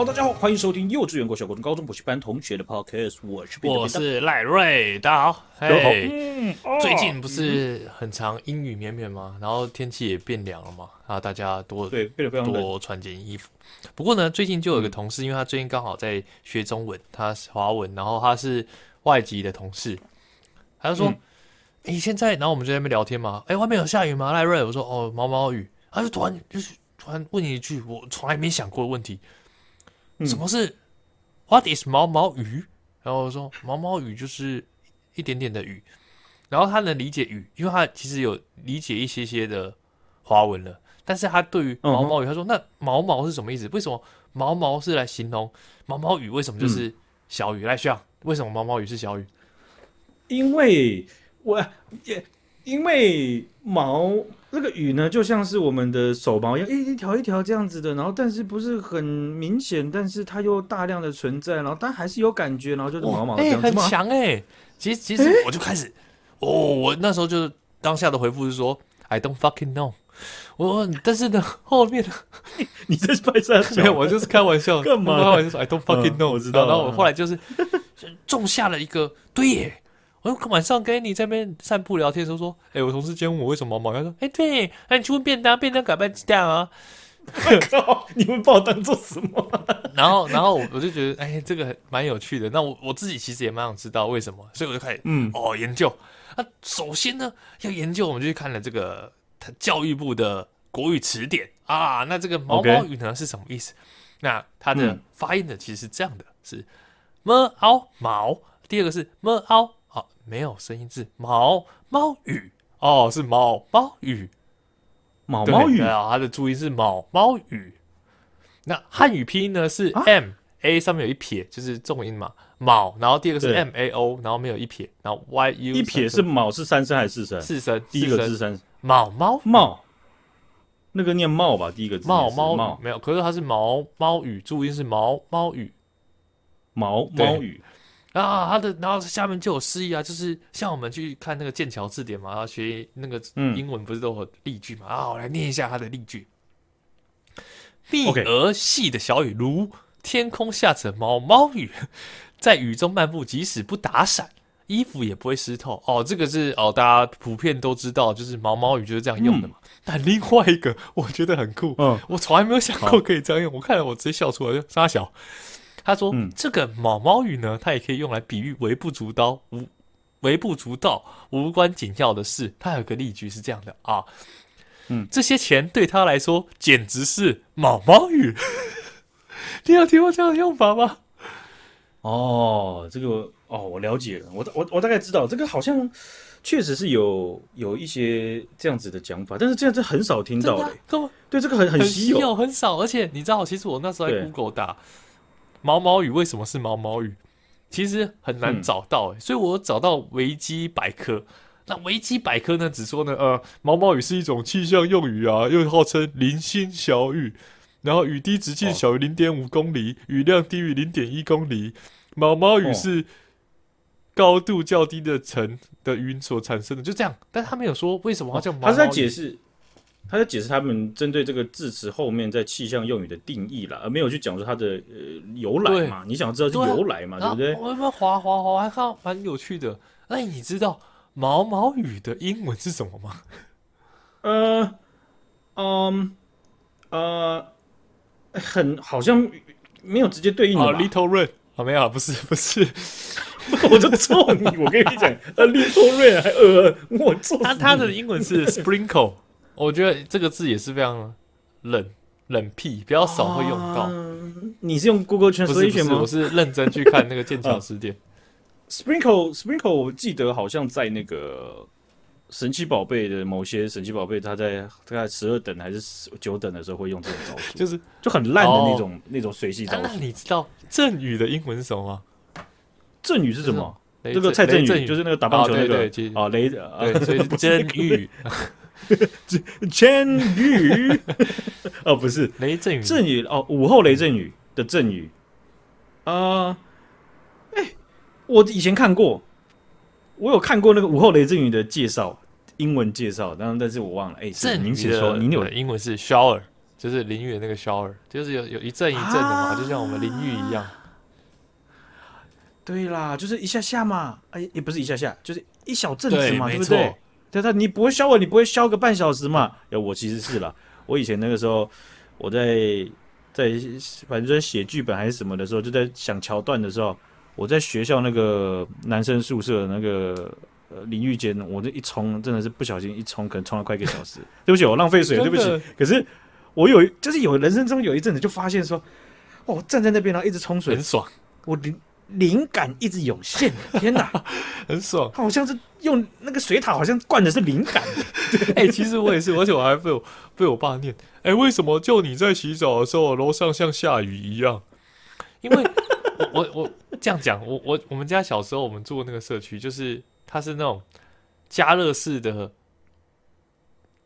好，大家好，欢迎收听幼稚园、国小、国中、高中补习班同学的 podcast。我是我是赖瑞，大家好。嘿、嗯哦，最近不是很常阴雨绵绵吗？然后天气也变凉了嘛，然后大家多对变得非常多穿件衣服。不过呢，最近就有一个同事，因为他最近刚好在学中文，他是华文，然后他是外籍的同事，他就说：“哎、嗯欸，现在，然后我们就在那边聊天嘛，哎、欸，外面有下雨吗？”赖瑞，我说：“哦，毛毛雨。”他就突然就是突然问你一句我从来没想过的问题。什么是 What is 毛毛雨？然后我说毛毛雨就是一点点的雨，然后他能理解雨，因为他其实有理解一些些的华文了。但是他对于毛毛雨，他说那毛毛是什么意思？为什么毛毛是来形容毛毛雨？为什么就是小雨？来，学长，为什么毛毛雨是小雨？因为我也因为毛。那个雨呢，就像是我们的手毛一样，一一条一条这样子的，然后但是不是很明显，但是它又大量的存在，然后但还是有感觉，然后就是毛毛的这样子，欸、很强哎、欸！其实其实我就开始，哦，我那时候就是当下的回复是说，I don't fucking know。我但是呢，后面你，你在拍啥？没有，我就是开玩笑，干嘛？开玩笑说，I don't fucking know、嗯。我知道。然后我后来就是 种下了一个对耶。我晚上跟你在那边散步聊天的时候说：“哎、欸，我同事今天问我为什么毛毛？”他说：“哎、欸，对，那你去问便当，便当改办鸡蛋啊！”我靠，你们把我当做什么？然后，然后我就觉得，哎、欸，这个蛮有趣的。那我我自己其实也蛮想知道为什么，所以我就开始，嗯，哦，研究。那首先呢，要研究，我们就去看了这个教育部的国语词典啊。那这个毛毛雨呢.是什么意思？那它的发音呢，其实是这样的：是 m ao 毛，第二个是 m ao。没有声音字，毛猫雨哦，是毛猫雨，毛猫雨啊，它的注音是毛猫雨。那汉语拼音呢是 m、啊、a 上面有一撇，就是重音嘛，卯，然后第二个是 m a o，然后没有一撇，然后 y u 一撇是卯是三声还是四声？四声，第一个字三声。毛猫。猫，那个念茂吧，第一个字猫猫没有，可是它是毛猫雨，注音是毛猫雨，毛猫雨。啊，他的然后下面就有释义啊，就是像我们去看那个剑桥字典嘛，然后学那个英文不是都有例句嘛？嗯、啊，我来念一下他的例句：密而细的小雨，如天空下着毛毛雨，在雨中漫步，即使不打伞，衣服也不会湿透。哦，这个是哦，大家普遍都知道，就是毛毛雨就是这样用的嘛。嗯、但另外一个我觉得很酷，嗯，我从来没有想过可以这样用，我看了我直接笑出来，就沙小。他说：“嗯、这个毛毛雨呢，它也可以用来比喻微不足道、无微不足道、无关紧要的事。他有个例句是这样的啊，嗯，这些钱对他来说简直是毛毛雨。你有听过这样的用法吗？哦，这个哦，我了解了，我我我大概知道，这个好像确实是有有一些这样子的讲法，但是这样子很少听到的。对，这个很很稀有，很，很少，而且你知道，其实我那时候在 Google 打。”毛毛雨为什么是毛毛雨？其实很难找到、欸嗯、所以我找到维基百科。那维基百科呢，只说呢，呃，毛毛雨是一种气象用语啊，又号称零星小雨，然后雨滴直径小于零点五公里，哦、雨量低于零点一公里。毛毛雨是高度较低的层的云所产生的，就这样。但他没有说为什么要叫毛毛雨，他是在解释。他在解释他们针对这个字词后面在气象用语的定义了，而没有去讲说它的呃由来嘛？你想知道是由来嘛？对，对不对？我们滑滑滑，还看到蛮有趣的。那你知道毛毛雨的英文是什么吗？呃，嗯，呃，很好像没有直接对应的。Uh, little rain 啊，没有，不是，不是，我就揍你！我跟你讲，A little rain 还呃，我揍他。他的英文是 sprinkle。我觉得这个字也是非常冷冷僻，比较少会用到。啊、你是用 Google Translation 吗？不是，我是认真去看那个剑桥词典。Sprinkle Sprinkle，我记得好像在那个神奇宝贝的某些神奇宝贝，它在大概十二等还是九等的时候会用这种招数，就是就很烂的那种、哦、那种水系招数。那你知道阵雨的英文是什么吗？阵雨是什么？那个蔡振宇就是那个打棒球那个对对啊雷的啊，所以阵雨。千 羽哦，不是。雷阵雨，阵雨哦，午后雷阵雨的阵雨。啊，哎、呃欸，我以前看过，我有看过那个午后雷阵雨的介绍，英文介绍，但但是我忘了，哎、欸，是您请说，您有英文是 shower 就是淋雨的那个 shower，就是有有一阵一阵的嘛，啊、就像我们淋浴一样。对啦，就是一下下嘛，哎，也不是一下下，就是一小阵子嘛，对，对不对？对，他你不会 shower，你不会削个半小时嘛？哎，我其实是啦，我以前那个时候我在在反正在写剧本还是什么的时候，就在想桥段的时候，我在学校那个男生宿舍那个。呃，淋浴间，我这一冲真的是不小心一冲，可能冲了快一个小时。对不起，我浪费水，对不起。可是我有，就是有人生中有一阵子就发现说，哦，站在那边然后一直冲水，很爽。我灵灵感一直涌现，天哪，很爽。好像是用那个水塔，好像灌的是灵感。哎、欸，其实我也是，而且我还被我被我爸念。哎、欸，为什么就你在洗澡的时候，楼上像下雨一样？因为我我，我这样讲，我我我们家小时候我们住的那个社区就是。它是那种加热式的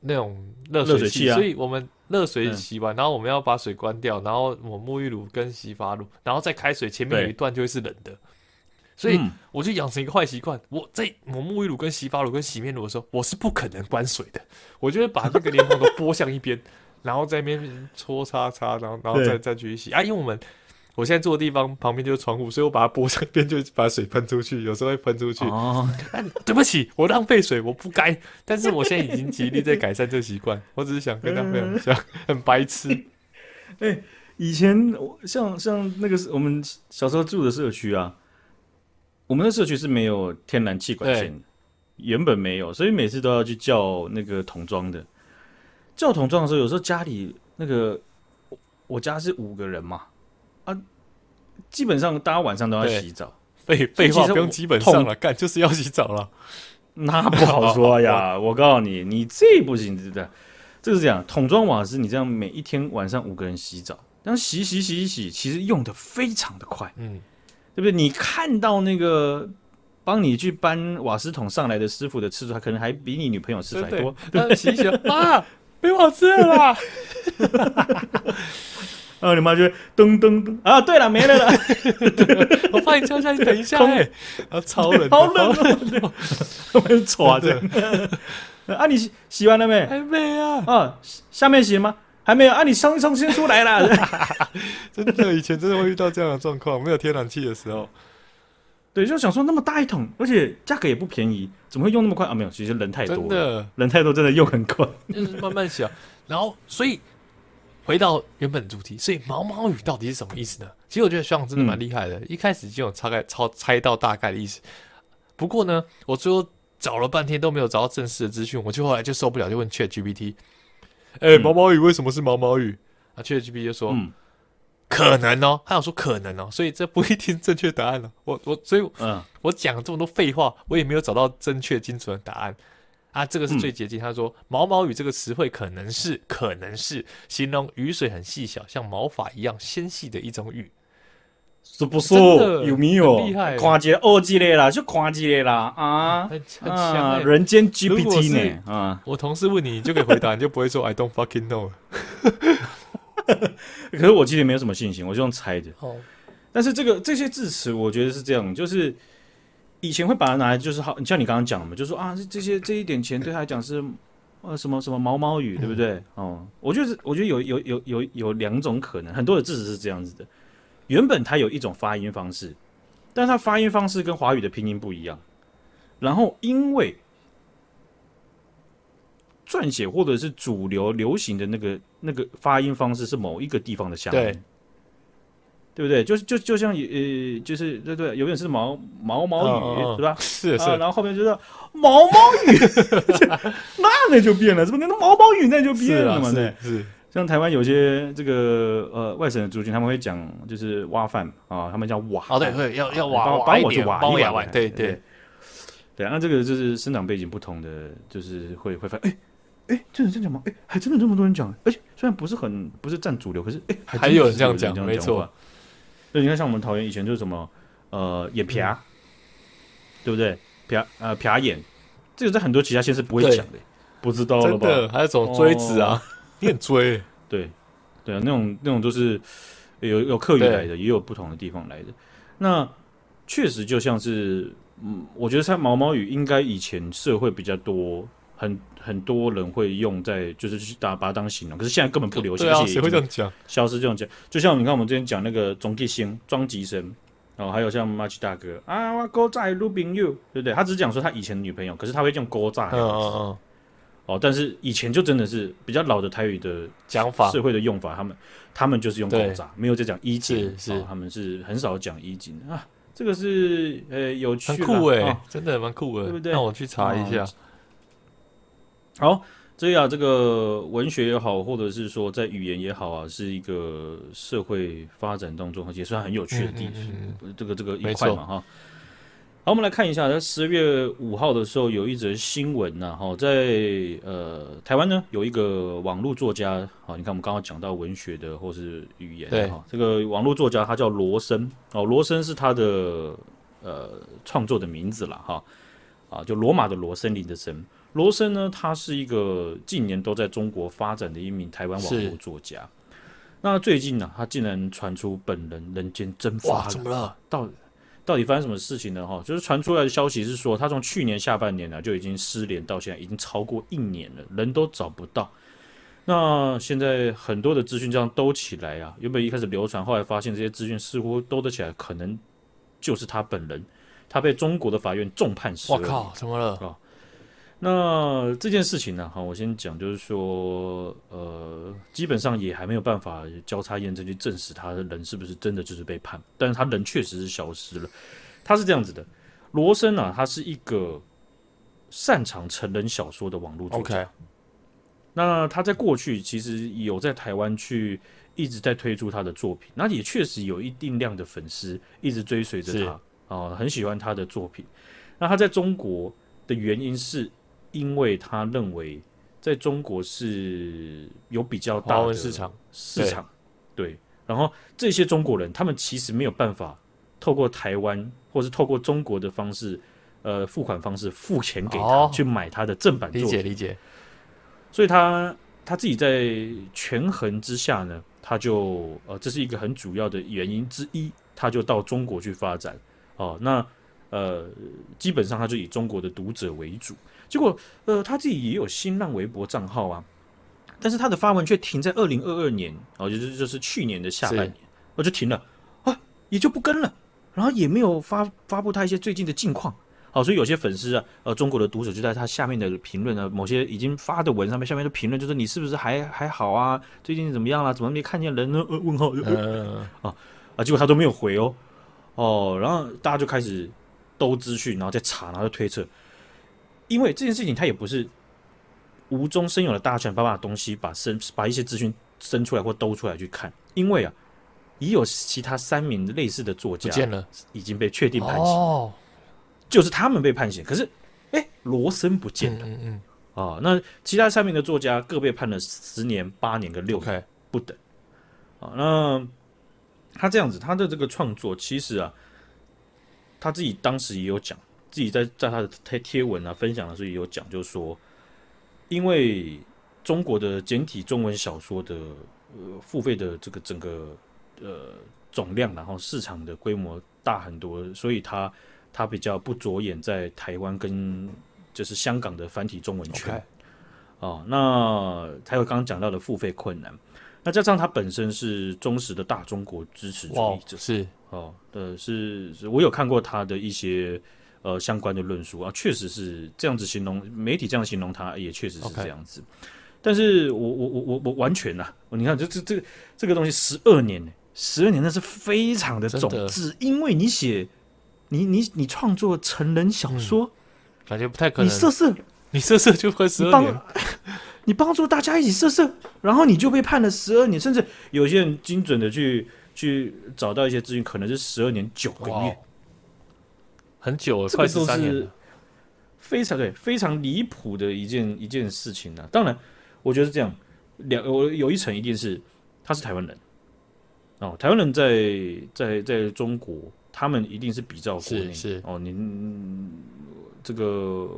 那种热水器，水器啊、所以我们热水洗完，嗯、然后我们要把水关掉，然后抹沐浴乳跟洗发露，然后再开水，前面有一段就会是冷的，所以我就养成一个坏习惯，我在抹沐浴乳跟洗发露跟洗面乳的时候，我是不可能关水的，我就会把那个莲蓬都拨向一边，然后在那边搓擦擦，然后然后再再去洗。啊，因为我们。我现在住的地方旁边就是窗户，所以我把它拨 上边，就把水喷出去。有时候会喷出去。哦，对不起，我浪费水，我不该。但是我现在已经极力在改善这个习惯。我只是想跟他分享，嗯、很白痴。哎、欸，以前我像像那个我们小时候住的社区啊，我们的社区是没有天然气管线的，原本没有，所以每次都要去叫那个桶装的。叫桶装的时候，有时候家里那个我家是五个人嘛。啊，基本上大家晚上都要洗澡。废废话不用基本上了，干就是要洗澡了。那 不好说呀，我告诉你，你这不行，对不对？这个是这样，桶装瓦斯，你这样每一天晚上五个人洗澡，但洗洗洗洗，其实用的非常的快，嗯，对不对？你看到那个帮你去搬瓦斯桶上来的师傅的次数，他可能还比你女朋友次数还多。对，对，洗洗啊，没瓦斯了啦。然后你妈就会噔噔噔啊！对了，没了啦。我帮你敲一下，你等一下哎。啊，超冷，好冷啊！我们抓着。啊，你洗洗完了没？还没啊。啊，下面洗吗？还没有啊。你重重新出来了。真的，以前真的会遇到这样的状况，没有天然气的时候。对，就想说那么大一桶，而且价格也不便宜，怎么会用那么快啊？没有，其实人太多，真的，人太多，真的用很快。就是慢慢洗，然后所以。回到原本主题，所以毛毛雨到底是什么意思呢？其实我觉得学长真的蛮厉害的，嗯、一开始就有大概超猜到大概的意思。不过呢，我最后找了半天都没有找到正式的资讯，我就后来就受不了，就问 ChatGPT：“ 哎、欸，毛毛雨为什么是毛毛雨？”啊，ChatGPT 就说：“嗯、可能哦。”他想说可能哦，所以这不一定正确答案了。我我所以，嗯，我讲这么多废话，我也没有找到正确精准的答案。啊，这个是最接近。嗯、他说“毛毛雨”这个词汇可能是，可能是形容雨水很细小，像毛发一样纤细的一种雨。是不是？有没有？厉害！跨界二级类啦，就跨界的啦啊！很强、啊、人间 GPT 呢？啊！我同事问你，你就可以回答，你就不会说 “I don't fucking know”。可是我其实没有什么信心，我就用猜的。哦。但是这个这些字词，我觉得是这样，就是。以前会把它拿来，就是好，像你刚刚讲的嘛，就是说啊，这些这一点钱对他来讲是呃什么什么毛毛雨，对不对？哦，我觉得我觉得有有有有有两种可能，很多的字是这样子的。原本它有一种发音方式，但它发音方式跟华语的拼音不一样。然后因为撰写或者是主流流行的那个那个发音方式是某一个地方的乡音。对不对？就是就就像呃，就是对对，永远是毛毛毛雨，是吧？是是。然后后面就是毛毛雨，那那就变了，是不是？那毛毛雨那就变了嘛？对，是。像台湾有些这个呃外省的族群，他们会讲就是挖饭啊，他们叫挖。哦，对对，要要挖挖一点，挖一挖。对对对，那这个就是生长背景不同的，就是会会发现，哎哎，真的这样讲吗？哎，还真的这么多人讲，而且虽然不是很不是占主流，可是哎，还有人这样讲，没错。对，你看，像我们桃园以前就是什么，呃，眼皮啊，对不对？皮呃皮眼，这个在很多其他县是不会讲的，不知道了吧？还有什么锥子啊，你很锥，对，对啊，那种那种都是有有客语来的，也有不同的地方来的。那确实就像是，嗯，我觉得像毛毛雨应该以前社会比较多很很多人会用在就是去打把它当形容，可是现在根本不流行。对啊，谁会这样讲？消失这种讲，就像你看我们之前讲那个庄吉星、庄吉生，哦，还有像 Much 大哥啊，我勾在路边有，对不对？他只是讲说他以前的女朋友，可是他会用勾在。嗯嗯嗯。哦，但是以前就真的是比较老的台语的讲法，社会的用法，他们他们就是用勾在，没有在讲衣锦，是、哦、他们是很少讲衣锦啊。这个是呃有趣，很酷哎，哦、真的蛮酷的，对不对？让我去查一下。好、哦，所以啊，这个文学也好，或者是说在语言也好啊，是一个社会发展当中也算很有趣的地方。嗯嗯嗯、这个这个一块嘛哈。好，我们来看一下，在十月五号的时候，有一则新闻呐，哈，在呃台湾呢，有一个网络作家，好，你看我们刚刚讲到文学的或是语言，对哈，这个网络作家他叫罗森，哦，罗森是他的呃创作的名字了，哈，啊，就罗马的罗，森林的森，罗森呢，他是一个近年都在中国发展的一名台湾网络作家，那最近呢，他竟然传出本人人间蒸发了，怎么了？到到底发生什么事情呢？哈，就是传出来的消息是说，他从去年下半年呢就已经失联，到现在已经超过一年了，人都找不到。那现在很多的资讯这样兜起来啊，原本一开始流传，后来发现这些资讯似乎兜得起来，可能就是他本人。他被中国的法院重判十年。我靠，怎么了？啊？那这件事情呢？哈，我先讲，就是说，呃，基本上也还没有办法交叉验证去证实他的人是不是真的就是被判，但是他人确实是消失了。他是这样子的，罗森啊，他是一个擅长成人小说的网络作家。那他在过去其实有在台湾去一直在推出他的作品，那也确实有一定量的粉丝一直追随着他啊、呃，很喜欢他的作品。那他在中国的原因是。因为他认为在中国是有比较大的市场，市场对，然后这些中国人，他们其实没有办法透过台湾或是透过中国的方式，呃，付款方式付钱给他、哦、去买他的正版作品。理解理解。所以他他自己在权衡之下呢，他就呃，这是一个很主要的原因之一，他就到中国去发展。哦，那呃，基本上他就以中国的读者为主。结果，呃，他自己也有新浪微博账号啊，但是他的发文却停在二零二二年，哦，就是就是去年的下半年，我就停了啊，也就不跟了，然后也没有发发布他一些最近的近况，好，所以有些粉丝啊，呃，中国的读者就在他下面的评论呢，某些已经发的文上面，下面的评论就是你是不是还还好啊？最近怎么样了？怎么没看见人呢？呃，问号，呃、啊啊，结果他都没有回哦，哦，然后大家就开始兜资讯，然后再查，然后再推测。因为这件事情，他也不是无中生有的大权，把把东西把生把一些资讯生出来或兜出来去看。因为啊，已有其他三名类似的作家不见了，已经被确定判刑，哦，就是他们被判刑。可是，哎，罗森不见了，嗯嗯，嗯，哦，那其他三名的作家各被判了十年、八年跟六年不等。啊，那他这样子，他的这个创作其实啊，他自己当时也有讲。自己在在他的贴贴文啊分享的时候也有讲，就是说，因为中国的简体中文小说的呃付费的这个整个呃总量，然后市场的规模大很多，所以他他比较不着眼在台湾跟就是香港的繁体中文圈。Okay. 哦，那还有刚刚讲到的付费困难，那加上他本身是忠实的大中国支持主义者，是哦，呃，是是我有看过他的一些。呃，相关的论述啊，确实是这样子形容，媒体这样形容他，也确实是这样子。Okay. 但是我我我我我完全呐、啊，你看这这这个这个东西十二年呢，十二年那是非常的重，只因为你写你你你创作成人小说、嗯，感觉不太可能。你色色，你色色就快十二年，你帮助大家一起色色，然后你就被判了十二年，甚至有些人精准的去去找到一些资讯，可能是十二年九个月。很久了，快十三年了，非常对，非常离谱的一件一件事情呢、啊。当然，我觉得是这样，两我有一层一定是他是台湾人哦，台湾人在在在中国，他们一定是比较国内哦。您这个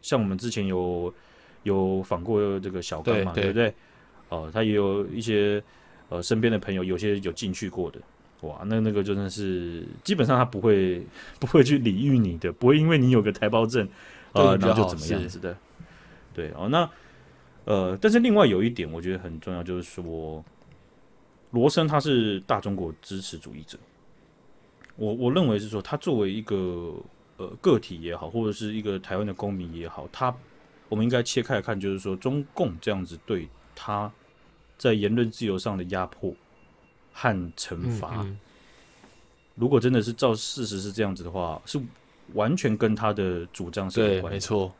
像我们之前有有访过这个小刚嘛，对，不对？哦，他也有一些呃身边的朋友，有些有进去过的。哇，那那个真的是基本上他不会 不会去礼遇你的，不会因为你有个台胞证，呃，然后就怎么样子的。对哦，那呃，但是另外有一点我觉得很重要，就是说罗森他是大中国支持主义者，我我认为是说他作为一个呃个体也好，或者是一个台湾的公民也好，他我们应该切开来看，就是说中共这样子对他在言论自由上的压迫和惩罚，嗯嗯，如果真的是照事实是这样子的话，是完全跟他的主张是有关系。没错。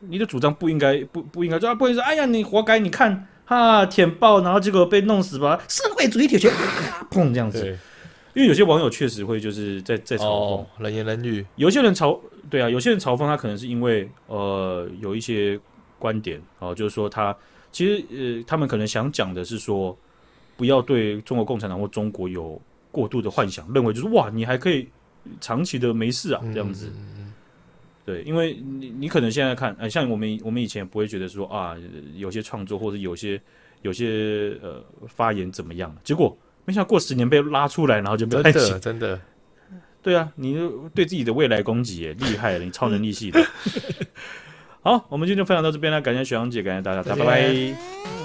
你的主张不应该不不应该说啊，不会说，哎呀，你活该！你看哈，舔爆，然后结果被弄死吧？社会主义铁拳，砰这样子。因为有些网友确实会就是在在嘲讽、哦、冷言冷语。有些人嘲对啊，有些人嘲讽他，可能是因为呃有一些观点哦，就是说他其实呃他们可能想讲的是说，不要对中国共产党或中国有过度的幻想，认为就是哇，你还可以长期的没事啊这样子。嗯对，因为你你可能现在看，呃，像我们我们以前不会觉得说啊，有些创作或者有些有些呃发言怎么样，结果没想到过十年被拉出来，然后就被真的真的，对啊，你对自己的未来攻击也厉害了，你超能力系的。好，我们今天就分享到这边了，感谢雪阳姐，感谢大家，拜拜。